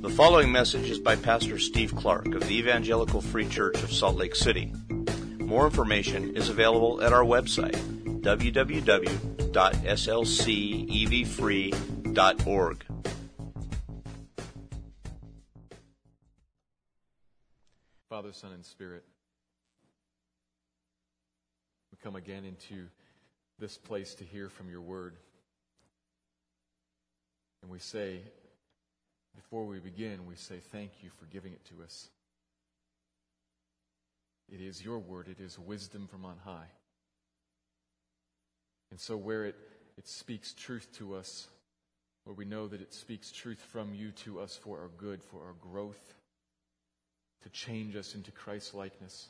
The following message is by Pastor Steve Clark of the Evangelical Free Church of Salt Lake City. More information is available at our website, www.slcevfree.org. Father, Son, and Spirit, we come again into this place to hear from your word. And we say, before we begin, we say thank you for giving it to us. It is your word, it is wisdom from on high. And so, where it, it speaks truth to us, where we know that it speaks truth from you to us for our good, for our growth, to change us into Christ likeness.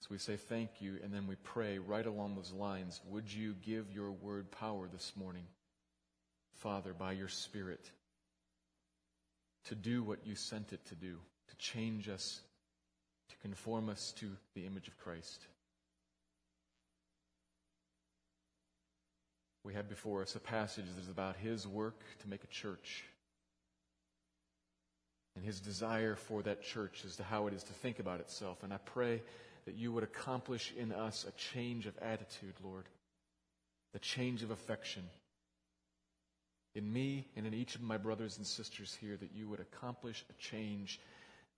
So we say thank you, and then we pray right along those lines. Would you give your word power this morning? Father, by your Spirit, to do what you sent it to do, to change us, to conform us to the image of Christ. We have before us a passage that is about his work to make a church. And his desire for that church as to how it is to think about itself. And I pray that you would accomplish in us a change of attitude, Lord, the change of affection in me and in each of my brothers and sisters here that you would accomplish a change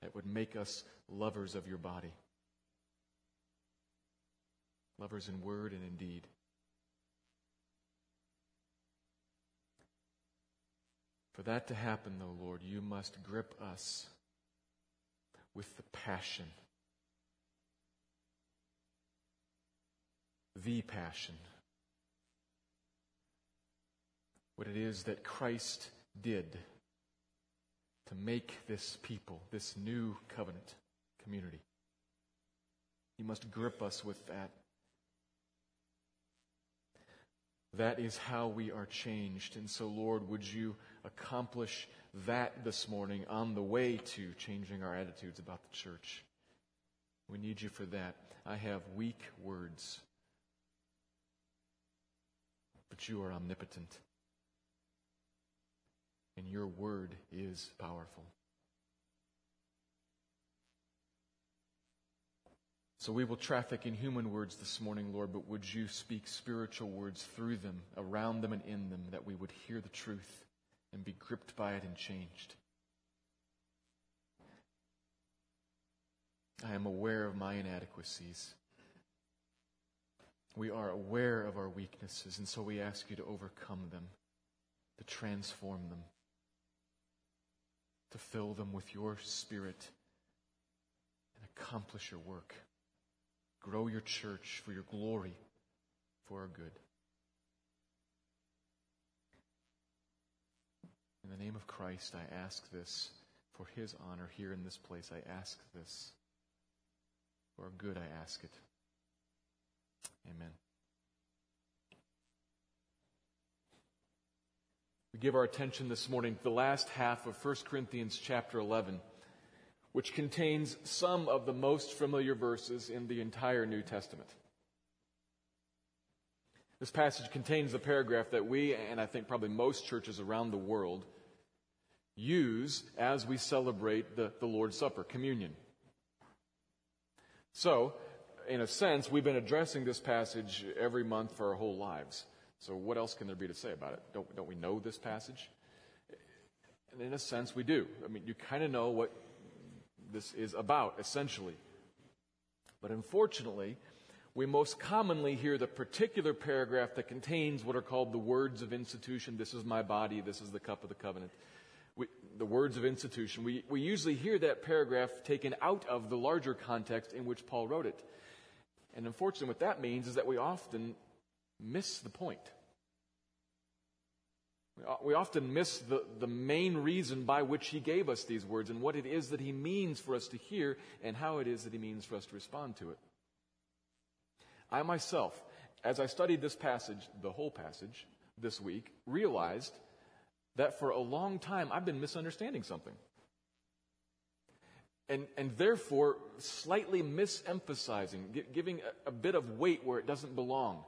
that would make us lovers of your body. Lovers in word and in deed. For that to happen, though, Lord, you must grip us with the passion, the passion what it is that Christ did to make this people, this new covenant community. He must grip us with that. That is how we are changed. And so, Lord, would you accomplish that this morning on the way to changing our attitudes about the church? We need you for that. I have weak words, but you are omnipotent and your word is powerful. So we will traffic in human words this morning, Lord, but would you speak spiritual words through them, around them, and in them, that we would hear the truth and be gripped by it and changed? I am aware of my inadequacies. We are aware of our weaknesses, and so we ask you to overcome them, to transform them to fill them with your spirit and accomplish your work. Grow your church for your glory, for our good. In the name of Christ, I ask this for his honor here in this place. I ask this. For our good, I ask it. Amen. We give our attention this morning to the last half of 1 Corinthians chapter 11, which contains some of the most familiar verses in the entire New Testament. This passage contains the paragraph that we, and I think probably most churches around the world, use as we celebrate the, the Lord's Supper, communion. So, in a sense, we've been addressing this passage every month for our whole lives. So, what else can there be to say about it? Don't, don't we know this passage? And in a sense, we do. I mean, you kind of know what this is about, essentially. But unfortunately, we most commonly hear the particular paragraph that contains what are called the words of institution. This is my body, this is the cup of the covenant. We, the words of institution. We, we usually hear that paragraph taken out of the larger context in which Paul wrote it. And unfortunately, what that means is that we often miss the point. We often miss the, the main reason by which he gave us these words and what it is that he means for us to hear and how it is that he means for us to respond to it. I myself, as I studied this passage, the whole passage, this week, realized that for a long time I've been misunderstanding something. And, and therefore, slightly misemphasizing, giving a, a bit of weight where it doesn't belong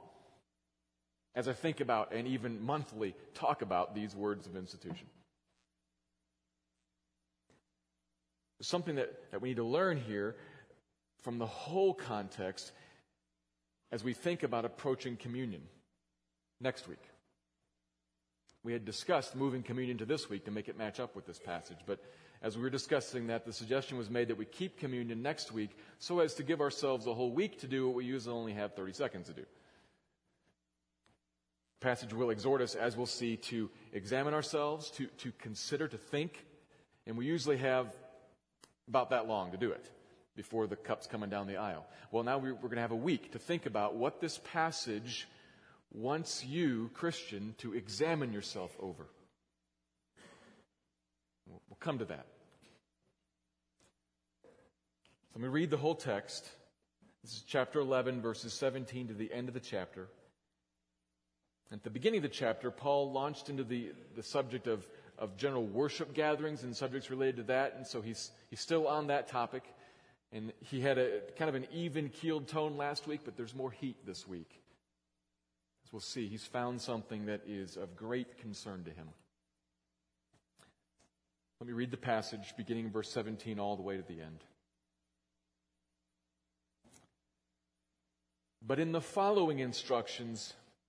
as I think about and even monthly talk about these words of institution. something that, that we need to learn here from the whole context as we think about approaching communion next week. We had discussed moving communion to this week to make it match up with this passage, but as we were discussing that, the suggestion was made that we keep communion next week so as to give ourselves a whole week to do what we usually only have 30 seconds to do. Passage will exhort us, as we'll see, to examine ourselves, to, to consider, to think, and we usually have about that long to do it before the cup's coming down the aisle. Well, now we're, we're going to have a week to think about what this passage wants you, Christian, to examine yourself over. We'll come to that. Let me read the whole text. This is chapter 11, verses 17 to the end of the chapter. At the beginning of the chapter, Paul launched into the, the subject of, of general worship gatherings and subjects related to that, and so he's, he's still on that topic. And he had a kind of an even keeled tone last week, but there's more heat this week. As we'll see, he's found something that is of great concern to him. Let me read the passage beginning in verse 17 all the way to the end. But in the following instructions,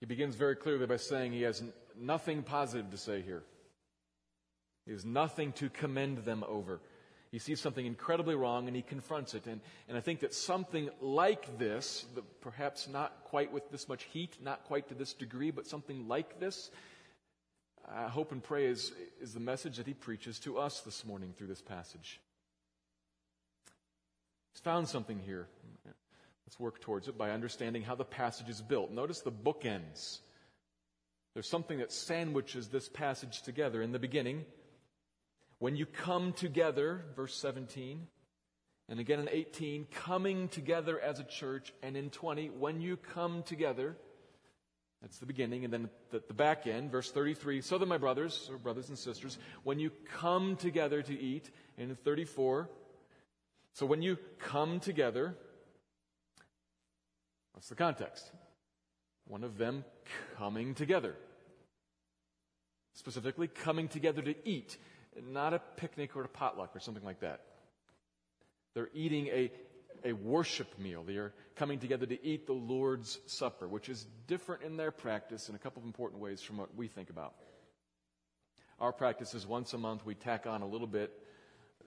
He begins very clearly by saying he has nothing positive to say here. He has nothing to commend them over. He sees something incredibly wrong and he confronts it. And, and I think that something like this, perhaps not quite with this much heat, not quite to this degree, but something like this, I hope and pray is, is the message that he preaches to us this morning through this passage. He's found something here. Let's work towards it by understanding how the passage is built. Notice the bookends. There's something that sandwiches this passage together. In the beginning, when you come together, verse 17, and again in 18, coming together as a church, and in 20, when you come together, that's the beginning. And then the, the back end, verse 33. So then, my brothers, or brothers and sisters, when you come together to eat, and in 34. So when you come together, what's the context? One of them coming together. Specifically, coming together to eat, not a picnic or a potluck or something like that. They're eating a a worship meal. They are coming together to eat the Lord's Supper, which is different in their practice in a couple of important ways from what we think about. Our practice is once a month we tack on a little bit,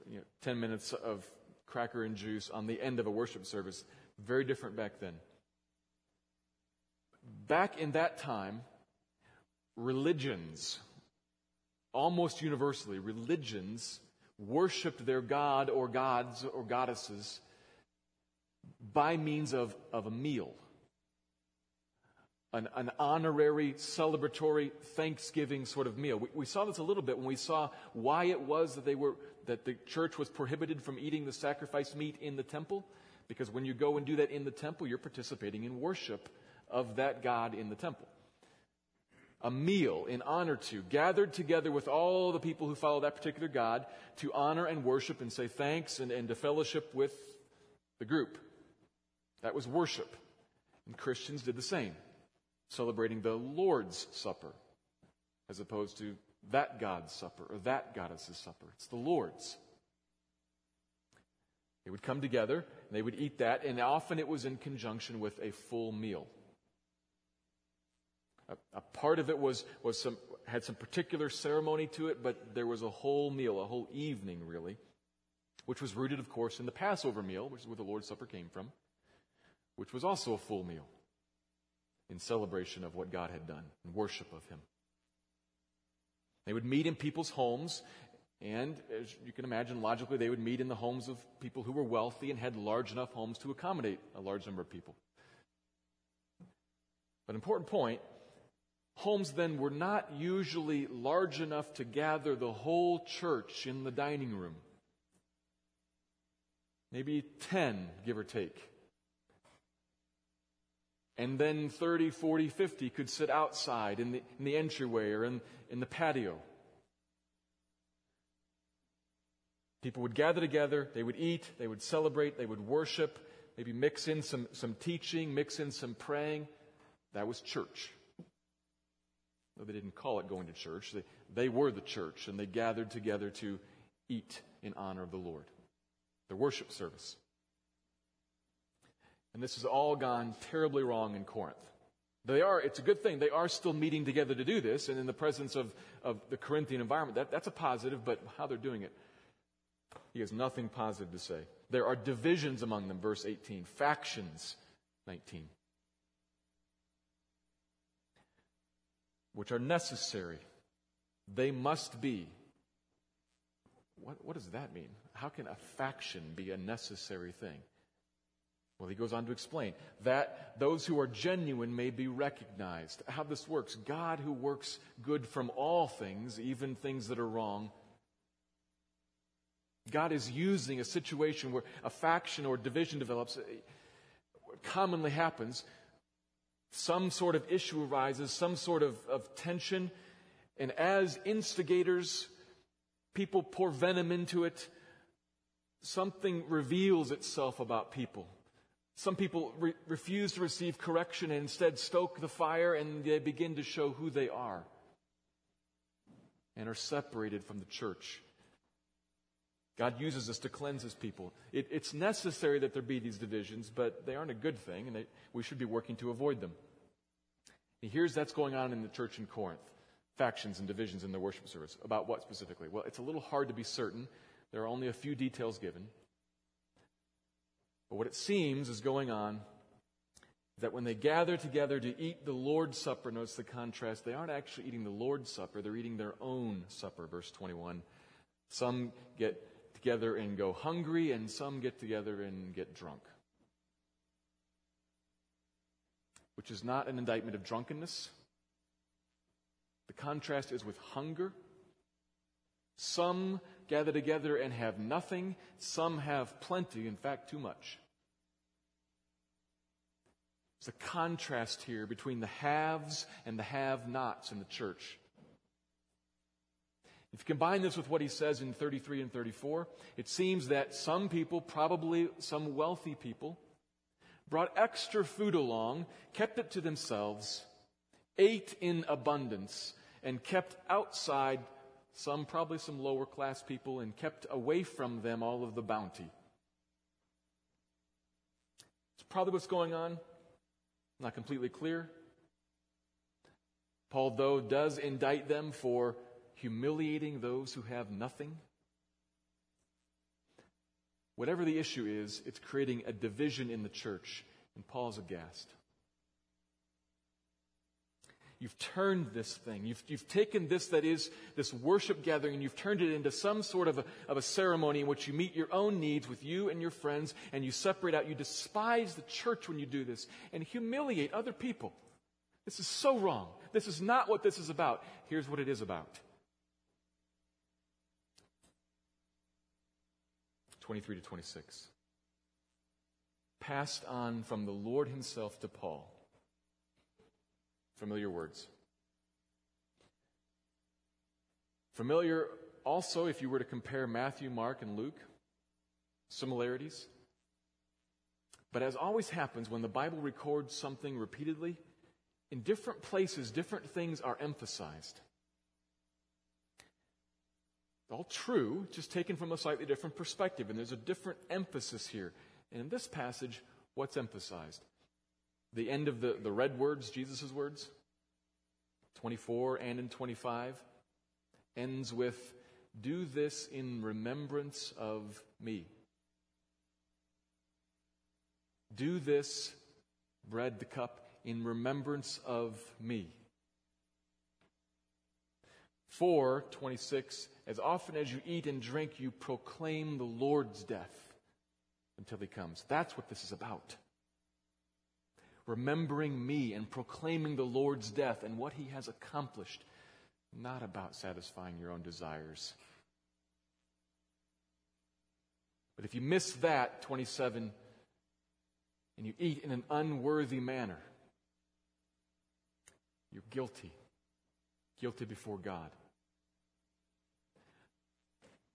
you know, 10 minutes of cracker and juice on the end of a worship service. Very different back then. Back in that time, religions, almost universally, religions worshiped their god or gods or goddesses by means of, of a meal. An, an, honorary, celebratory, Thanksgiving sort of meal. We, we, saw this a little bit when we saw why it was that they were that the church was prohibited from eating the sacrifice meat in the temple, because when you go and do that in the temple, you're participating in worship of that God in the temple. A meal in honor to, gathered together with all the people who follow that particular God to honor and worship and say thanks and, and to fellowship with the group. That was worship. And Christians did the same, celebrating the Lord's Supper as opposed to that God's supper or that goddess's supper. It's the Lord's. They would come together and they would eat that, and often it was in conjunction with a full meal. A, a part of it was, was some, had some particular ceremony to it, but there was a whole meal, a whole evening, really, which was rooted, of course, in the Passover meal, which is where the Lord's Supper came from, which was also a full meal in celebration of what God had done and worship of Him. They would meet in people's homes, and as you can imagine, logically, they would meet in the homes of people who were wealthy and had large enough homes to accommodate a large number of people. But an important point homes then were not usually large enough to gather the whole church in the dining room. Maybe 10, give or take. And then 30, 40, 50 could sit outside in the, in the entryway or in, in the patio. People would gather together, they would eat, they would celebrate, they would worship, maybe mix in some, some teaching, mix in some praying. That was church. Though they didn't call it going to church, they, they were the church, and they gathered together to eat in honor of the Lord. Their worship service. And this has all gone terribly wrong in Corinth. They are, it's a good thing. They are still meeting together to do this, and in the presence of, of the Corinthian environment, that, that's a positive, but how they're doing it, he has nothing positive to say. There are divisions among them, verse 18, factions, 19, which are necessary. They must be. What, what does that mean? How can a faction be a necessary thing? Well, he goes on to explain that those who are genuine may be recognized. How this works God, who works good from all things, even things that are wrong, God is using a situation where a faction or division develops. What commonly happens, some sort of issue arises, some sort of, of tension, and as instigators, people pour venom into it, something reveals itself about people. Some people re- refuse to receive correction and instead stoke the fire and they begin to show who they are and are separated from the church. God uses us to cleanse his people. It, it's necessary that there be these divisions, but they aren't a good thing, and they, we should be working to avoid them. And here's that's going on in the church in Corinth factions and divisions in the worship service. About what specifically? Well, it's a little hard to be certain. There are only a few details given. But what it seems is going on is that when they gather together to eat the Lord's Supper, notice the contrast, they aren't actually eating the Lord's Supper, they're eating their own supper, verse 21. Some get together and go hungry, and some get together and get drunk. Which is not an indictment of drunkenness. The contrast is with hunger. Some gather together and have nothing, some have plenty, in fact, too much. There's a contrast here between the haves and the have nots in the church. If you combine this with what he says in 33 and 34, it seems that some people, probably some wealthy people, brought extra food along, kept it to themselves, ate in abundance, and kept outside some, probably some lower class people, and kept away from them all of the bounty. It's probably what's going on. Not completely clear. Paul, though, does indict them for humiliating those who have nothing. Whatever the issue is, it's creating a division in the church, and Paul's aghast. You've turned this thing. You've, you've taken this that is this worship gathering and you've turned it into some sort of a, of a ceremony in which you meet your own needs with you and your friends and you separate out. You despise the church when you do this and humiliate other people. This is so wrong. This is not what this is about. Here's what it is about 23 to 26. Passed on from the Lord Himself to Paul Familiar words. Familiar also if you were to compare Matthew, Mark, and Luke, similarities. But as always happens when the Bible records something repeatedly, in different places, different things are emphasized. All true, just taken from a slightly different perspective, and there's a different emphasis here. And in this passage, what's emphasized? the end of the, the red words, Jesus' words, 24 and in 25, ends with, Do this in remembrance of me. Do this, bread, the cup, in remembrance of me. 4, 26, as often as you eat and drink, you proclaim the Lord's death until he comes. That's what this is about remembering me and proclaiming the Lord's death and what he has accomplished, not about satisfying your own desires. But if you miss that, 27, and you eat in an unworthy manner, you're guilty. Guilty before God.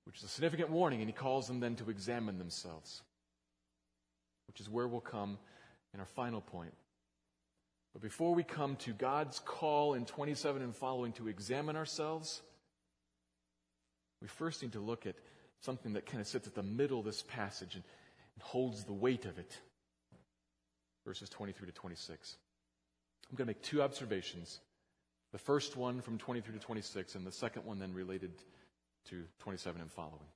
Which is a significant warning, and he calls them then to examine themselves, which is where we'll come in our final point. But before we come to God's call in 27 and following to examine ourselves, we first need to look at something that kind of sits at the middle of this passage and, and holds the weight of it. Verses 23 to 26. I'm going to make two observations. The first one from 23 to 26, and the second one then related to 27 and following.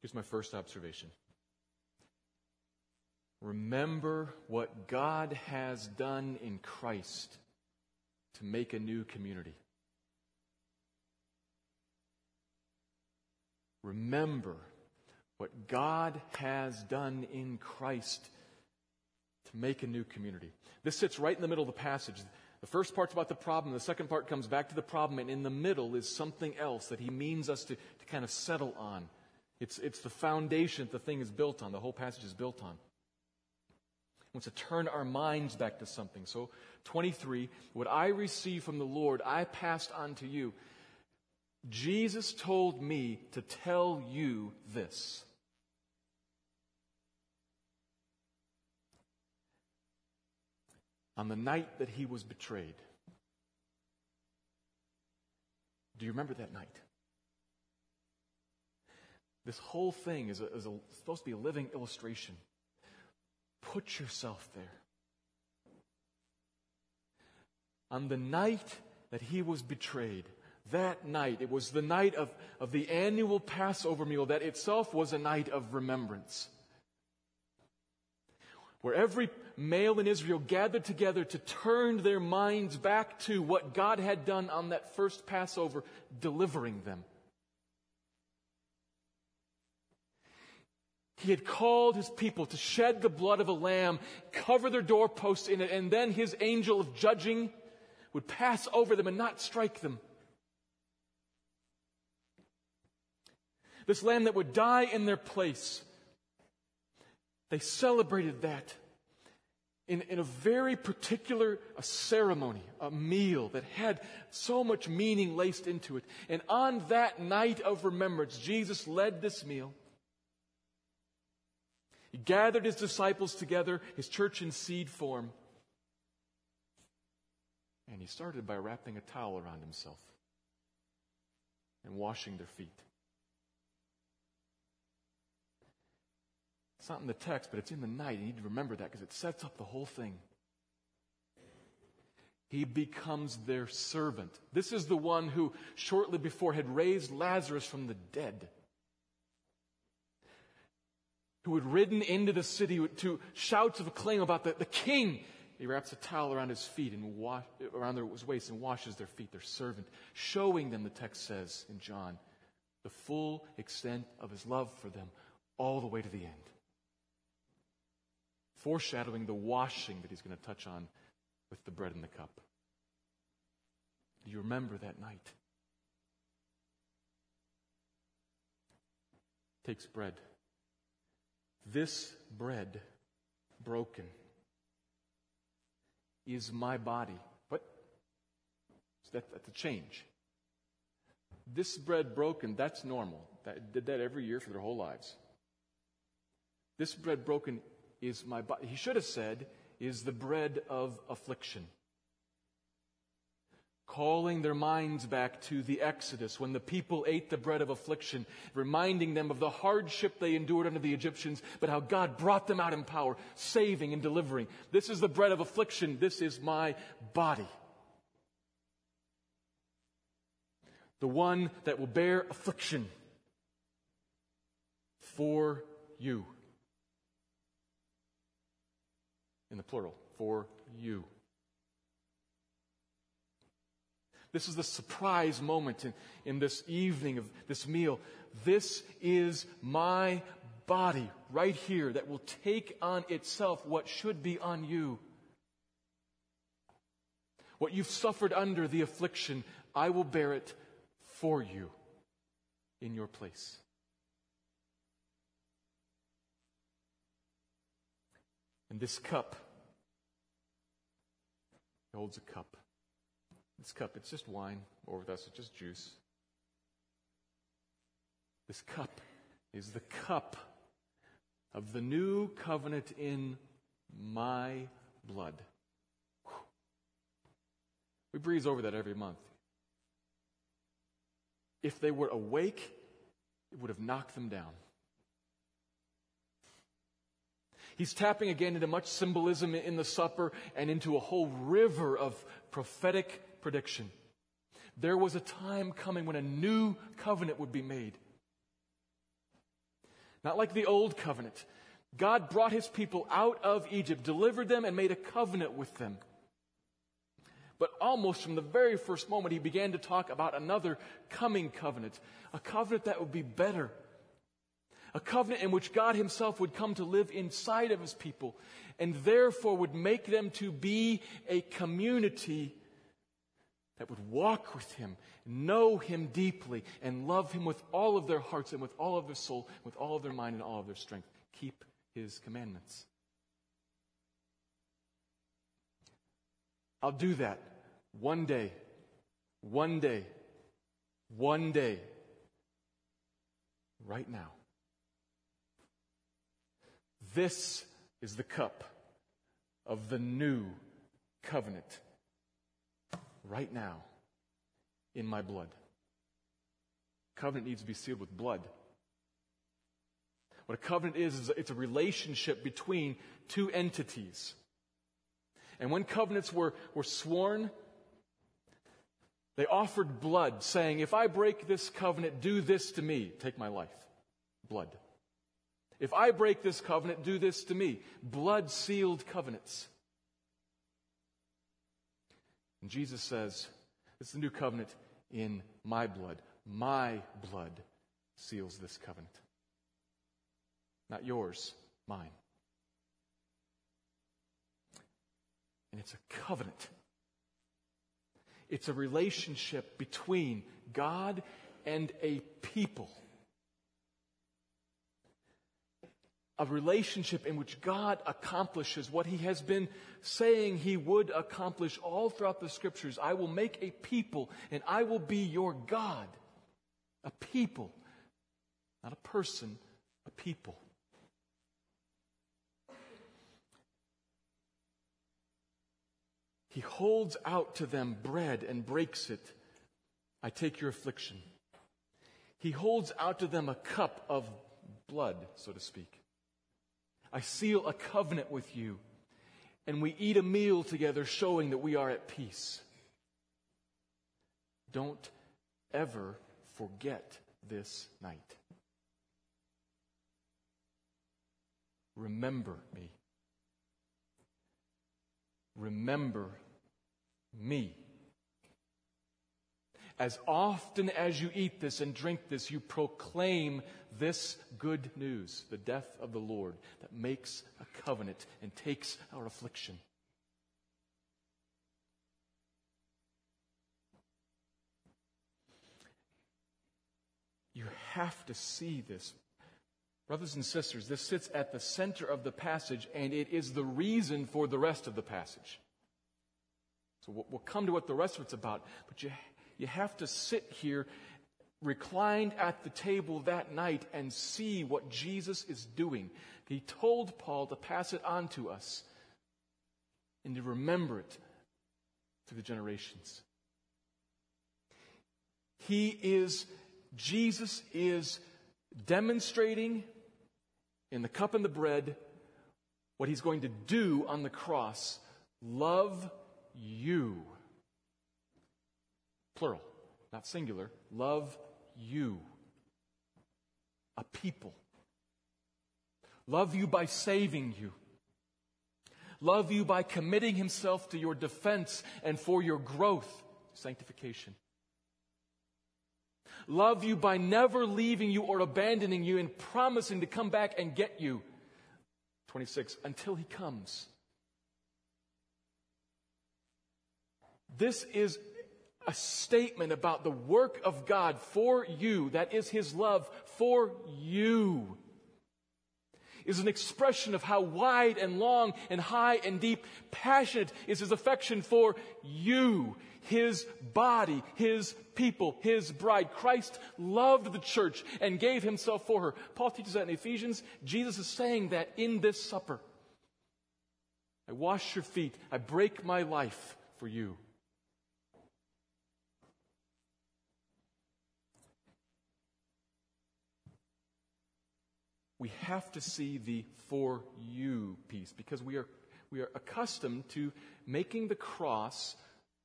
Here's my first observation. Remember what God has done in Christ to make a new community. Remember what God has done in Christ to make a new community. This sits right in the middle of the passage. The first part's about the problem, the second part comes back to the problem, and in the middle is something else that he means us to, to kind of settle on. It's, it's the foundation that the thing is built on, the whole passage is built on wants to turn our minds back to something. So, 23, what I received from the Lord, I passed on to you. Jesus told me to tell you this. On the night that he was betrayed. Do you remember that night? This whole thing is, a, is a, supposed to be a living illustration Put yourself there. On the night that he was betrayed, that night, it was the night of, of the annual Passover meal that itself was a night of remembrance. Where every male in Israel gathered together to turn their minds back to what God had done on that first Passover, delivering them. He had called his people to shed the blood of a lamb, cover their doorposts in it, and then his angel of judging would pass over them and not strike them. This lamb that would die in their place. They celebrated that in, in a very particular a ceremony, a meal that had so much meaning laced into it. And on that night of remembrance, Jesus led this meal. He gathered his disciples together, his church in seed form. And he started by wrapping a towel around himself and washing their feet. It's not in the text, but it's in the night. You need to remember that because it sets up the whole thing. He becomes their servant. This is the one who shortly before had raised Lazarus from the dead. Who had ridden into the city to shouts of acclaim about the, the king. He wraps a towel around his feet and wash, around their waist and washes their feet, their servant, showing them, the text says in John, the full extent of his love for them all the way to the end. Foreshadowing the washing that he's going to touch on with the bread and the cup. Do you remember that night? Takes bread. This bread broken is my body. What? So that, that's a change. This bread broken, that's normal. That, did that every year for their whole lives. This bread broken is my body. He should have said, is the bread of affliction. Calling their minds back to the Exodus when the people ate the bread of affliction, reminding them of the hardship they endured under the Egyptians, but how God brought them out in power, saving and delivering. This is the bread of affliction. This is my body. The one that will bear affliction for you. In the plural, for you. This is the surprise moment in, in this evening of this meal. This is my body right here that will take on itself what should be on you. What you've suffered under the affliction, I will bear it for you in your place. And this cup, holds a cup. This cup, it's just wine, or with us, it's just juice. This cup is the cup of the new covenant in my blood. We breeze over that every month. If they were awake, it would have knocked them down. He's tapping again into much symbolism in the supper and into a whole river of prophetic prediction. There was a time coming when a new covenant would be made. Not like the old covenant. God brought his people out of Egypt, delivered them, and made a covenant with them. But almost from the very first moment, he began to talk about another coming covenant, a covenant that would be better, a covenant in which God Himself would come to live inside of His people and therefore would make them to be a community that would walk with Him, know Him deeply, and love Him with all of their hearts and with all of their soul, with all of their mind and all of their strength. Keep His commandments. I'll do that one day, one day, one day, right now. This is the cup of the new covenant right now in my blood. Covenant needs to be sealed with blood. What a covenant is, is it's a relationship between two entities. And when covenants were, were sworn, they offered blood, saying, If I break this covenant, do this to me. Take my life. Blood. If I break this covenant, do this to me. Blood sealed covenants. And Jesus says, It's the new covenant in my blood. My blood seals this covenant. Not yours, mine. And it's a covenant. It's a relationship between God and a people. A relationship in which God accomplishes what he has been saying he would accomplish all throughout the scriptures. I will make a people and I will be your God. A people, not a person, a people. He holds out to them bread and breaks it. I take your affliction. He holds out to them a cup of blood, so to speak. I seal a covenant with you. And we eat a meal together, showing that we are at peace. Don't ever forget this night. Remember me. Remember me. As often as you eat this and drink this, you proclaim this good news, the death of the Lord that makes a covenant and takes our affliction. You have to see this. Brothers and sisters, this sits at the center of the passage, and it is the reason for the rest of the passage. So we'll come to what the rest of it's about, but you, you have to sit here reclined at the table that night and see what Jesus is doing. He told Paul to pass it on to us and to remember it to the generations. He is, Jesus is demonstrating in the cup and the bread what he's going to do on the cross. Love you. Plural, not singular. Love you. A people. Love you by saving you. Love you by committing himself to your defense and for your growth, sanctification. Love you by never leaving you or abandoning you and promising to come back and get you. 26, until he comes. This is a statement about the work of God for you. That is His love for you. Is an expression of how wide and long and high and deep, passionate is His affection for you, His body, His people, His bride. Christ loved the church and gave Himself for her. Paul teaches that in Ephesians. Jesus is saying that in this supper. I wash your feet. I break my life for you. We have to see the for you piece because we are, we are accustomed to making the cross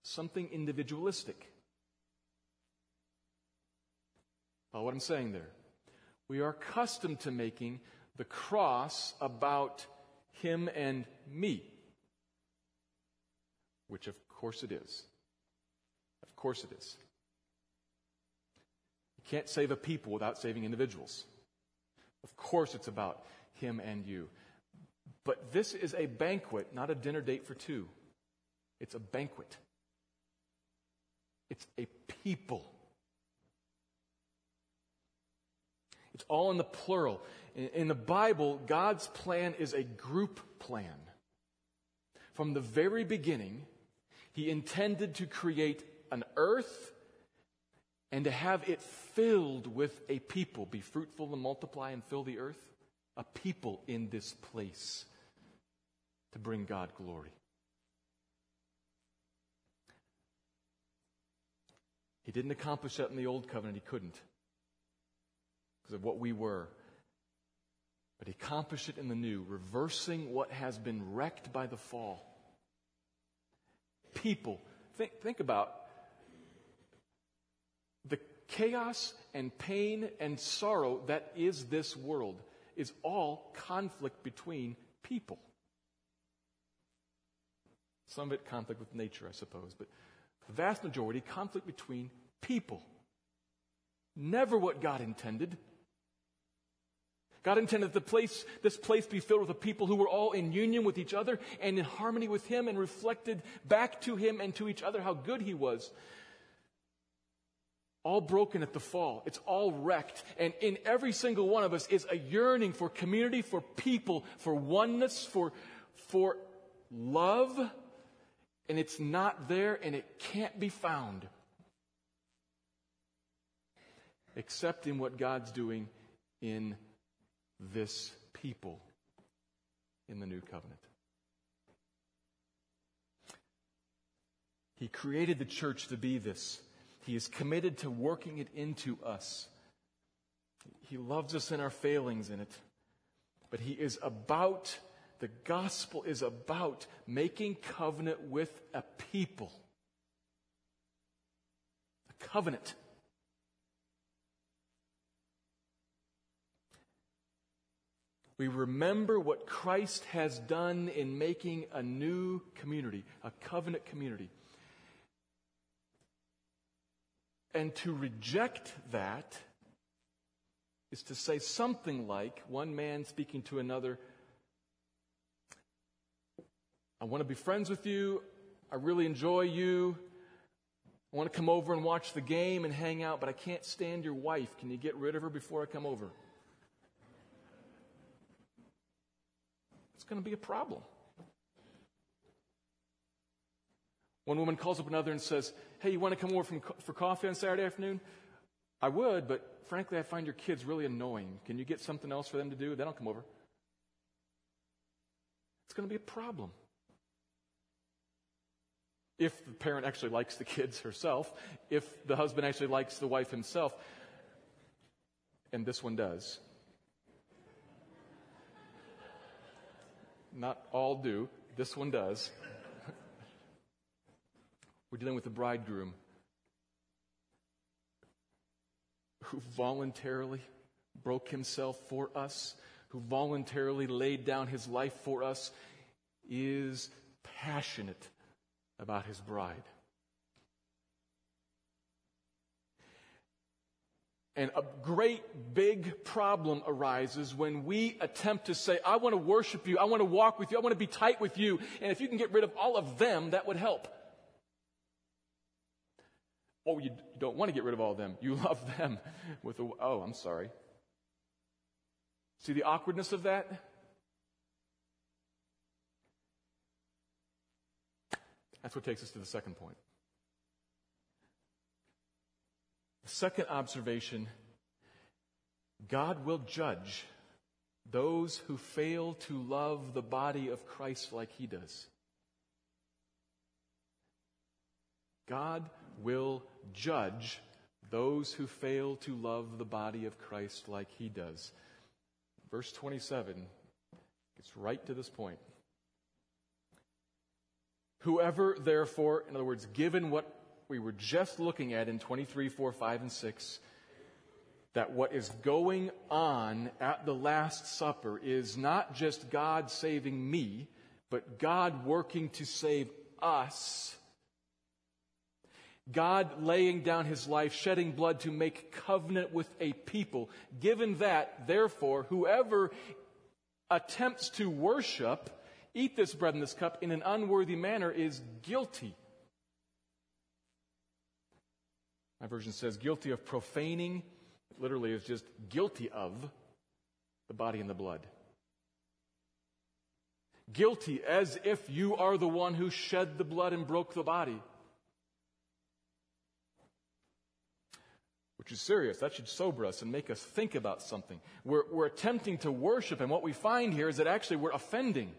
something individualistic. Follow what I'm saying there. We are accustomed to making the cross about him and me, which of course it is. Of course it is. You can't save a people without saving individuals. Of course, it's about him and you. But this is a banquet, not a dinner date for two. It's a banquet. It's a people. It's all in the plural. In, the Bible, God's plan is a group plan. From the very beginning, He intended to create an earth and to have it filled with a people. Be fruitful and multiply and fill the earth. A people in this place to bring God glory. He didn't accomplish that in the old covenant. He couldn't because of what we were. But he accomplished it in the new, reversing what has been wrecked by the fall. People, think, think about chaos and pain and sorrow that is this world is all conflict between people. Some of it conflict with nature, I suppose, but the vast majority conflict between people. Never what God intended. God intended the place, this place be filled with a people who were all in union with each other and in harmony with Him and reflected back to Him and to each other how good He was all broken at the fall. It's all wrecked. And in every single one of us is a yearning for community, for people, for oneness, for, for love. And it's not there and it can't be found. Except in what God's doing in this people in the new covenant. He created the church to be this he is committed to working it into us. He loves us in our failings in it. but he is about, the gospel is about making covenant with a people. A covenant. we remember what Christ has done in making a new community, a covenant community. And to reject that is to say something like one man speaking to another, I want to be friends with you. I really enjoy you. I want to come over and watch the game and hang out, but I can't stand your wife. Can you get rid of her before I come over? it's going to be a problem. One woman calls up another and says, Hey, you want to come over from, for coffee on Saturday afternoon? I would, but frankly, I find your kids really annoying. Can you get something else for them to do? Then I'll come over. It's going to be a problem. If the parent actually likes the kids herself, if the husband actually likes the wife himself, and this one does. Not all do. This one does. We're dealing with the bridegroom who voluntarily broke himself for us, who voluntarily laid down his life for us, is passionate about his bride. And a great big problem arises when we attempt to say, I want to worship you, I want to walk with you, I want to be tight with you, and if you can get rid of all of them, that would help. Oh, you don't want to get rid of all of them. You love them with a, oh, I'm sorry. See the awkwardness of that? That's what takes us to the second point. The second observation God will judge those who fail to love the body of Christ like he does. God will judge those who fail to love the body of Christ like he does. Verse 27 gets right to this point. Whoever, therefore, in other words, given what we were just looking at in 23, 4, 5, and 6 that what is going on at the Last Supper is not just God saving me, but God working to save us. God laying down his life, shedding blood to make covenant with a people. Given that, therefore, whoever attempts to worship, eat this bread and this cup in an unworthy manner is guilty My version says guilty of profaning. It literally is just guilty of the body and the blood. Guilty as if you are the one who shed the blood and broke the body. Which is serious. That should sober us and make us think about something. We're, we're attempting to worship, and what we find here is that actually we're offending.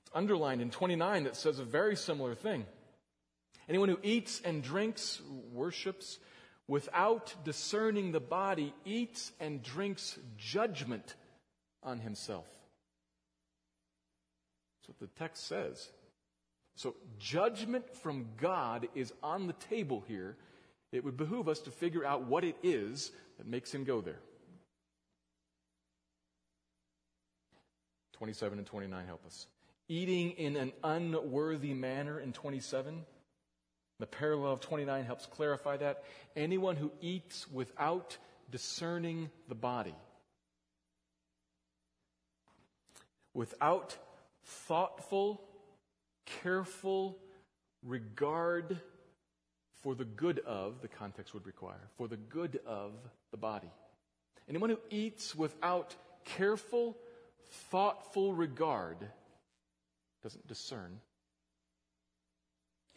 It's underlined in 29 that says a very similar thing. Anyone who eats and drinks, worships, without discerning the body, eats and drinks judgment on himself. That's what the text says. So, judgment from God is on the table here. It would behoove us to figure out what it is that makes him go there. 27 and 29 help us. Eating in an unworthy manner in 27 the parallel of 29 helps clarify that. Anyone who eats without discerning the body, without thoughtful, careful regard for the good of, the context would require, for the good of the body. Anyone who eats without careful, thoughtful regard doesn't discern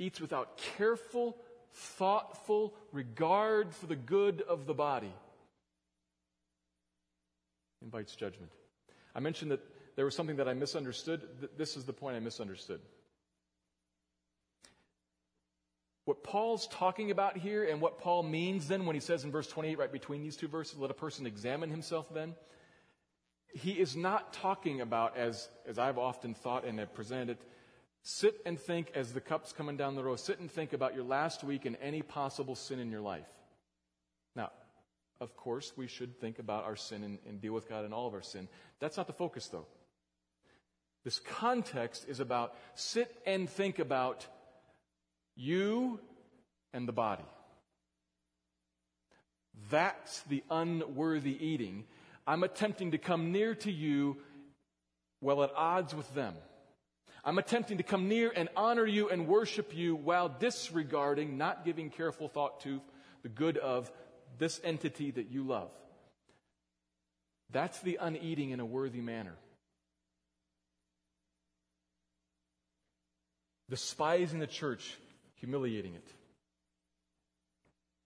eats without careful, thoughtful regard for the good of the body invites judgment. I mentioned that there was something that I misunderstood. This is the point I misunderstood. What Paul's talking about here and what Paul means then when he says in verse 28, right between these two verses, let a person examine himself then, he is not talking about, as, as I've often thought and have presented it, sit and think as the cup's coming down the road, sit and think about your last week and any possible sin in your life. Now, of course, we should think about our sin and, and deal with God in all of our sin. That's not the focus, though. This context is about sit and think about you and the body. That's the unworthy eating. I'm attempting to come near to you while at odds with them. I'm attempting to come near and honor you and worship you while disregarding, not giving careful thought to the good of this entity that you love. That's the uneating in a worthy manner. Despising the church, humiliating it.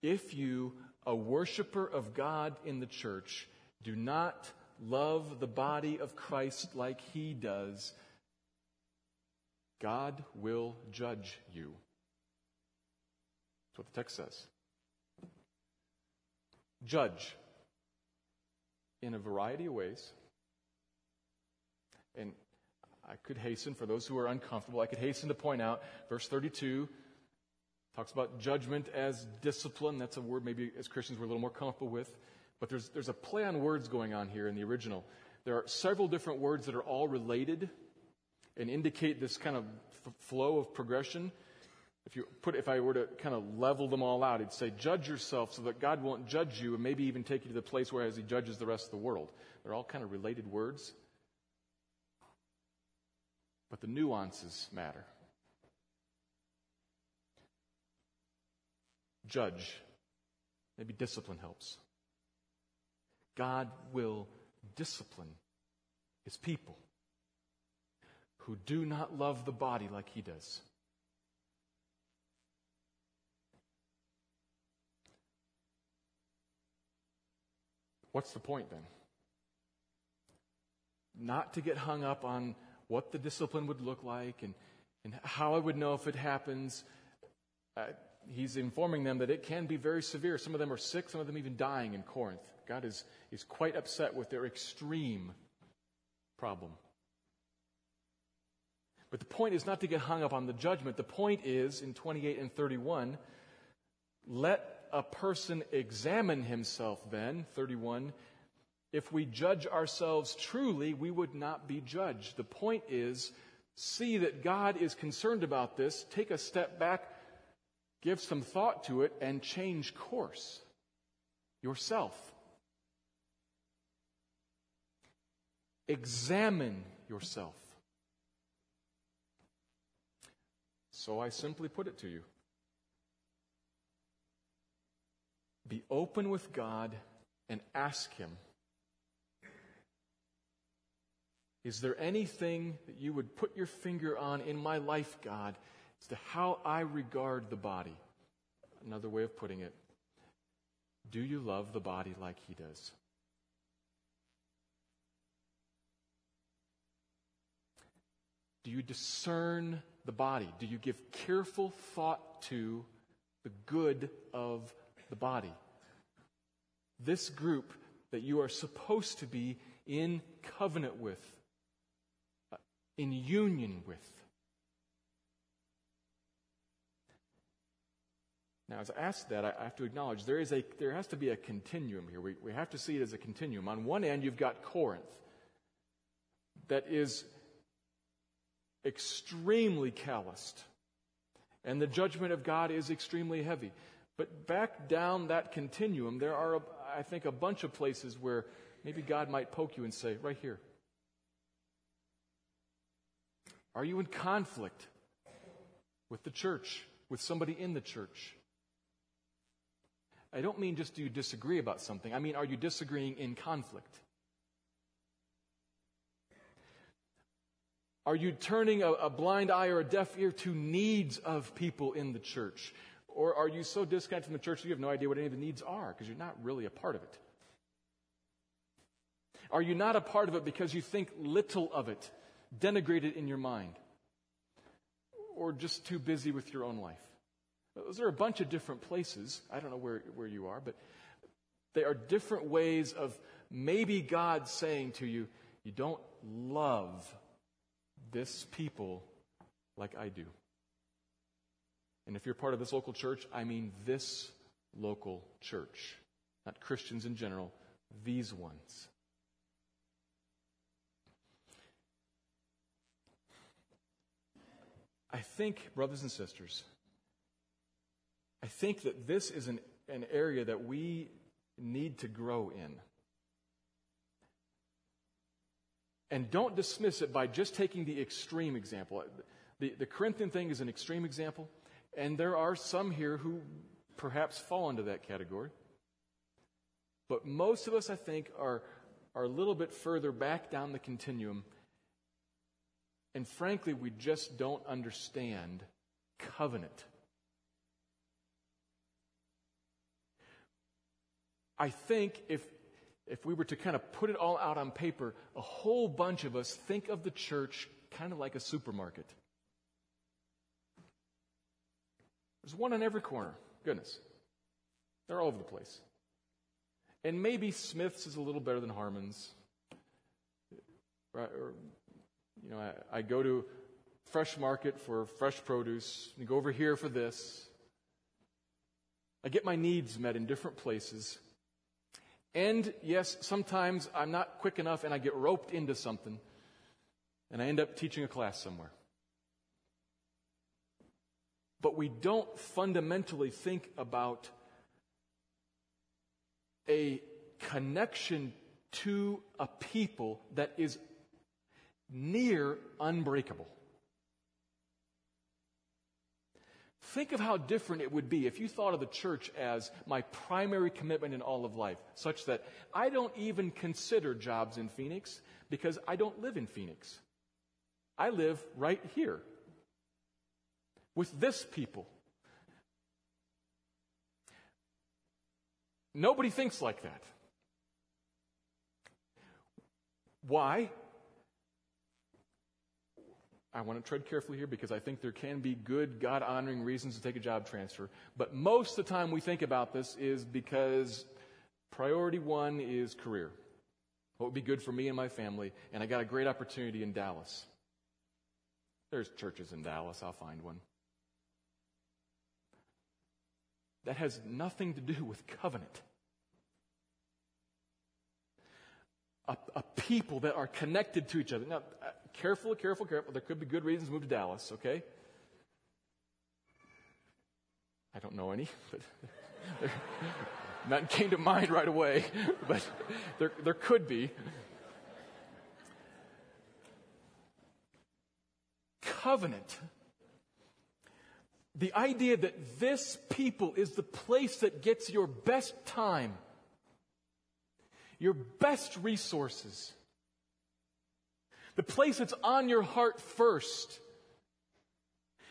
If you, a worshiper of God in the church, do not love the body of Christ like he does, God will judge you. That's what the text says. Judge in a variety of ways. And I could hasten, for those who are uncomfortable, I could hasten to point out verse 32 talks about judgment as discipline. That's a word maybe as Christians we're a little more comfortable with. But there's, there's a play on words going on here in the original. There are several different words that are all related and indicate this kind of f- flow of progression. If you put, if I were to kind of level them all out, it'd say, judge yourself so that God won't judge you and maybe even take you to the place where as he judges the rest of the world. They're all kind of related words. But the nuances matter. Judge. Maybe discipline helps. God will discipline his people who do not love the body like he does. What's the point then? Not to get hung up on what the discipline would look like and, and how I would know if it happens. Uh, he's informing them that it can be very severe. Some of them are sick, some of them even dying in Corinth. God is, is quite upset with their extreme problem. But the point is not to get hung up on the judgment. The point is, in 28 and 31, let a person examine himself then, 31. If we judge ourselves truly, we would not be judged. The point is, see that God is concerned about this, take a step back, give some thought to it, and change course yourself. Examine yourself. So I simply put it to you be open with God and ask Him Is there anything that you would put your finger on in my life, God, as to how I regard the body? Another way of putting it do you love the body like He does? Do you discern the body? Do you give careful thought to the good of the body? This group that you are supposed to be in covenant with, uh, in union with. Now, as I ask that, I have to acknowledge there, is a, there has to be a continuum here. We, we have to see it as a continuum. On one end, you've got Corinth, that is extremely calloused. And the judgment of God is extremely heavy. But back down that continuum, there are, I think, a bunch of places where maybe God might poke you and say, right here. Are you in conflict with the church, with somebody in the church? I don't mean just do you disagree about something. I mean, are you disagreeing in conflict? Are you turning a, a, blind eye or a deaf ear to needs of people in the church? Or are you so disconnected from the church that you have no idea what any of the needs are because you're not really a part of it? Are you not a part of it because you think little of it, denigrate it in your mind? Or just too busy with your own life? Those are a bunch of different places. I don't know where, where you are, but they are different ways of maybe God saying to you, You don't love this people like I do. And if you're part of this local church, I mean this local church, not Christians in general, these ones. I think, brothers and sisters, I think that this is an, an area that we need to grow in. And don't dismiss it by just taking the extreme example. The, the Corinthian thing is an extreme example, and there are some here who perhaps fall into that category. But most of us, I think, are, are a little bit further back down the continuum. And frankly, we just don't understand covenant. I think if, if we were to kind of put it all out on paper, a whole bunch of us think of the church kind of like a supermarket. There's one on every corner. Goodness. They're all over the place. And maybe Smith's is a little better than Harmon's. Right? Or, you know, I, I go to fresh market for fresh produce, and go over here for this. I get my needs met in different places. And yes, sometimes I'm not quick enough and I get roped into something and I end up teaching a class somewhere. But we don't fundamentally think about a connection to a people that is near unbreakable. Think of how different it would be if you thought of the church as my primary commitment in all of life, such that I don't even consider jobs in Phoenix because I don't live in Phoenix. I live right here with this people. Nobody thinks like that. Why? I want to tread carefully here because I think there can be good, God honoring reasons to take a job transfer. But most of the time we think about this is because priority one is career. What would be good for me and my family? And I got a great opportunity in Dallas. There's churches in Dallas, I'll find one. That has nothing to do with covenant. A, a people that are connected to each other. Now, uh, Careful, careful, careful. There could be good reasons to move to Dallas, okay? I don't know any, but none came to mind right away, but there, there could be. Covenant. The idea that this people is the place that gets your best time, your best resources, the place that's on your heart first.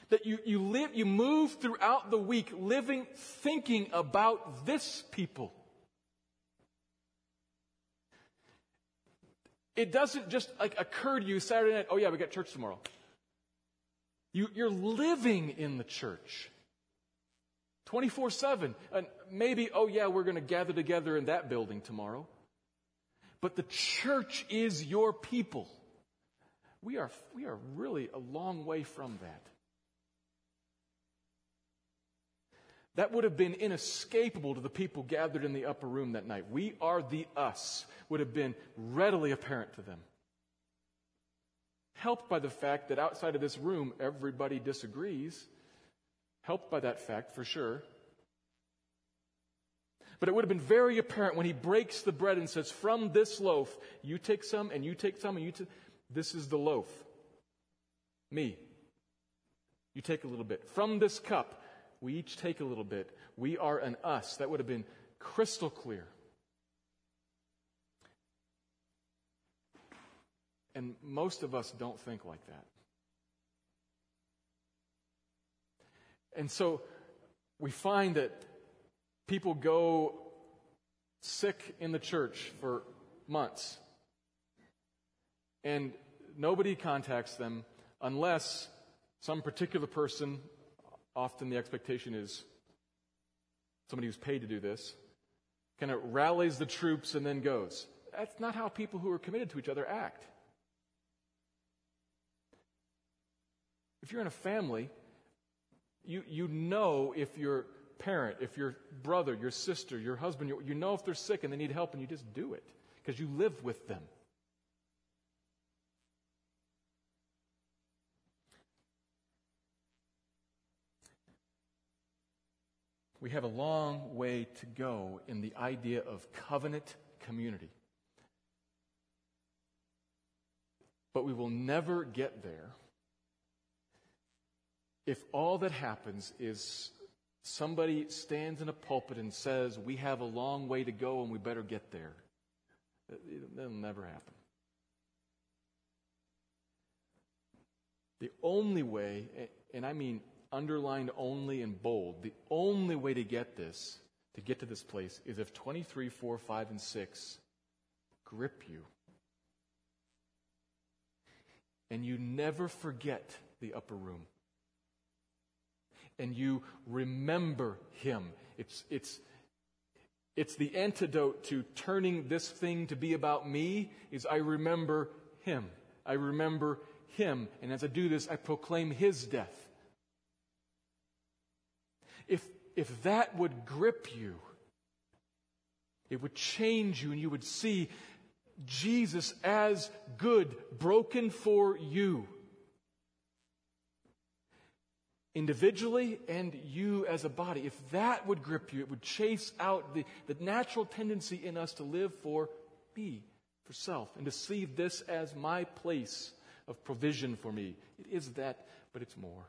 That you, you live, you move throughout the week living, thinking about this people. It doesn't just like occur to you Saturday night, oh yeah, we got church tomorrow. You, you're living in the church. 24 7. And maybe, oh yeah, we're going to gather together in that building tomorrow. But the church is your people. We are, we are really a long way from that. That would have been inescapable to the people gathered in the upper room that night. We are the us, would have been readily apparent to them. Helped by the fact that outside of this room, everybody disagrees. Helped by that fact, for sure. But it would have been very apparent when he breaks the bread and says, From this loaf, you take some, and you take some, and you take. This is the loaf. Me. You take a little bit. From this cup, we each take a little bit. We are an us. That would have been crystal clear. And most of us don't think like that. And so we find that people go sick in the church for months and nobody contacts them unless some particular person often the expectation is somebody who's paid to do this kind of rallies the troops and then goes. That's not how people who are committed to each other act. If you're in a family, you, you know if your parent, if your brother, your sister, your husband, you, you know if they're sick and they need help and you just do it because you live with them. We have a long way to go in the idea of covenant community. But we will never get there if all that happens is somebody stands in a pulpit and says, We have a long way to go and we better get there. That'll never happen. The only way, and I mean underlined only in bold, the only way to get this, to get to this place, is if 23, 4, 5, and 6 grip you. And you never forget the upper room. And you remember him. It's, it's, it's the antidote to turning this thing to be about me is I remember him. I remember him. And as I do this, I proclaim his death. If, if that would grip you, it would change you and you would see Jesus as good, broken for you. Individually and you as a body. If that would grip you, it would chase out the, the natural tendency in us to live for me, for self, and to see this as my place of provision for me. It is that, but it's more.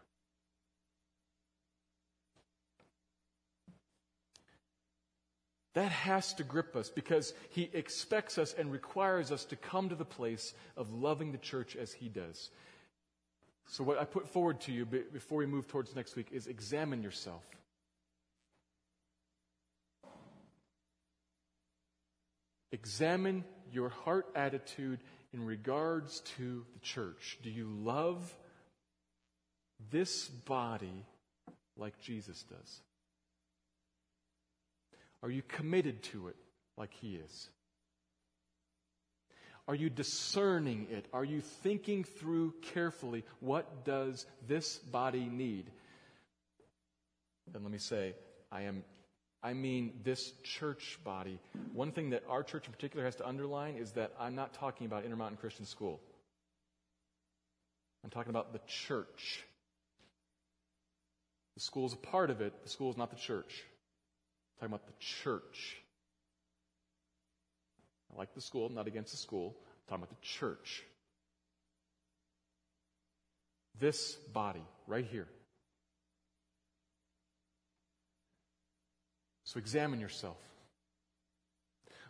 That has to grip us because he expects us and requires us to come to the place of loving the church as he does. So, what I put forward to you before we move towards next week is examine yourself. Examine your heart attitude in regards to the church. Do you love this body like Jesus does? Are you committed to it like He is? Are you discerning it? Are you thinking through carefully what does this body need? And let me say, I am I mean this church body. One thing that our church in particular has to underline is that I'm not talking about Intermountain Christian School. I'm talking about the church. The school is a part of it, the school is not the church I'm talking about the church. I like the school, not against the school. I'm talking about the church. This body, right here. So examine yourself.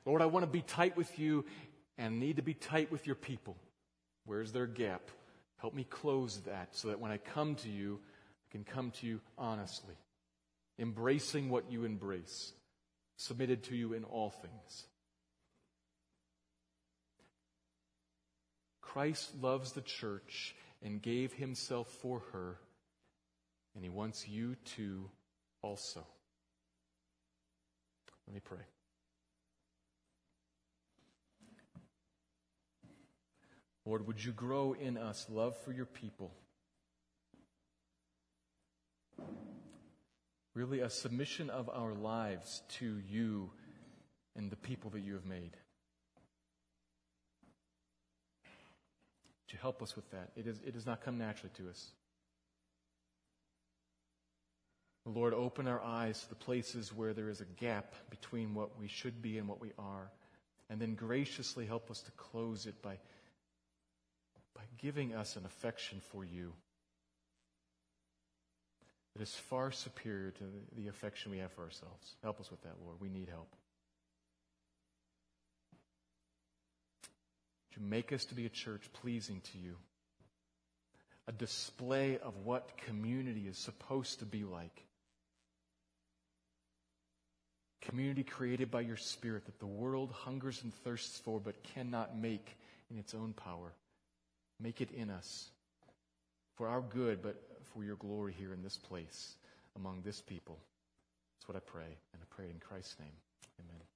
Lord, I want to be tight with you and need to be tight with your people. Where's their gap? Help me close that so that when I come to you, I can come to you honestly embracing what you embrace, submitted to you in all things. Christ loves the church and gave himself for her, and he wants you to also. Let me pray. Lord, would you grow in us love for your people? really a submission of our lives to you and the people that you have made. To help us with that. It, is, it does not come naturally to us. Lord, open our eyes to the places where there is a gap between what we should be and what we are. And then graciously help us to close it by, by giving us an affection for you that is far superior to the affection we have for ourselves. Help us with that, Lord. We need help. To make us to be a church pleasing to you, a display of what community is supposed to be like. Community created by your Spirit that the world hungers and thirsts for but cannot make in its own power. Make it in us for our good, but for your glory here in this place. among this people. That's what I pray, and I pray in Christ's name. Amen.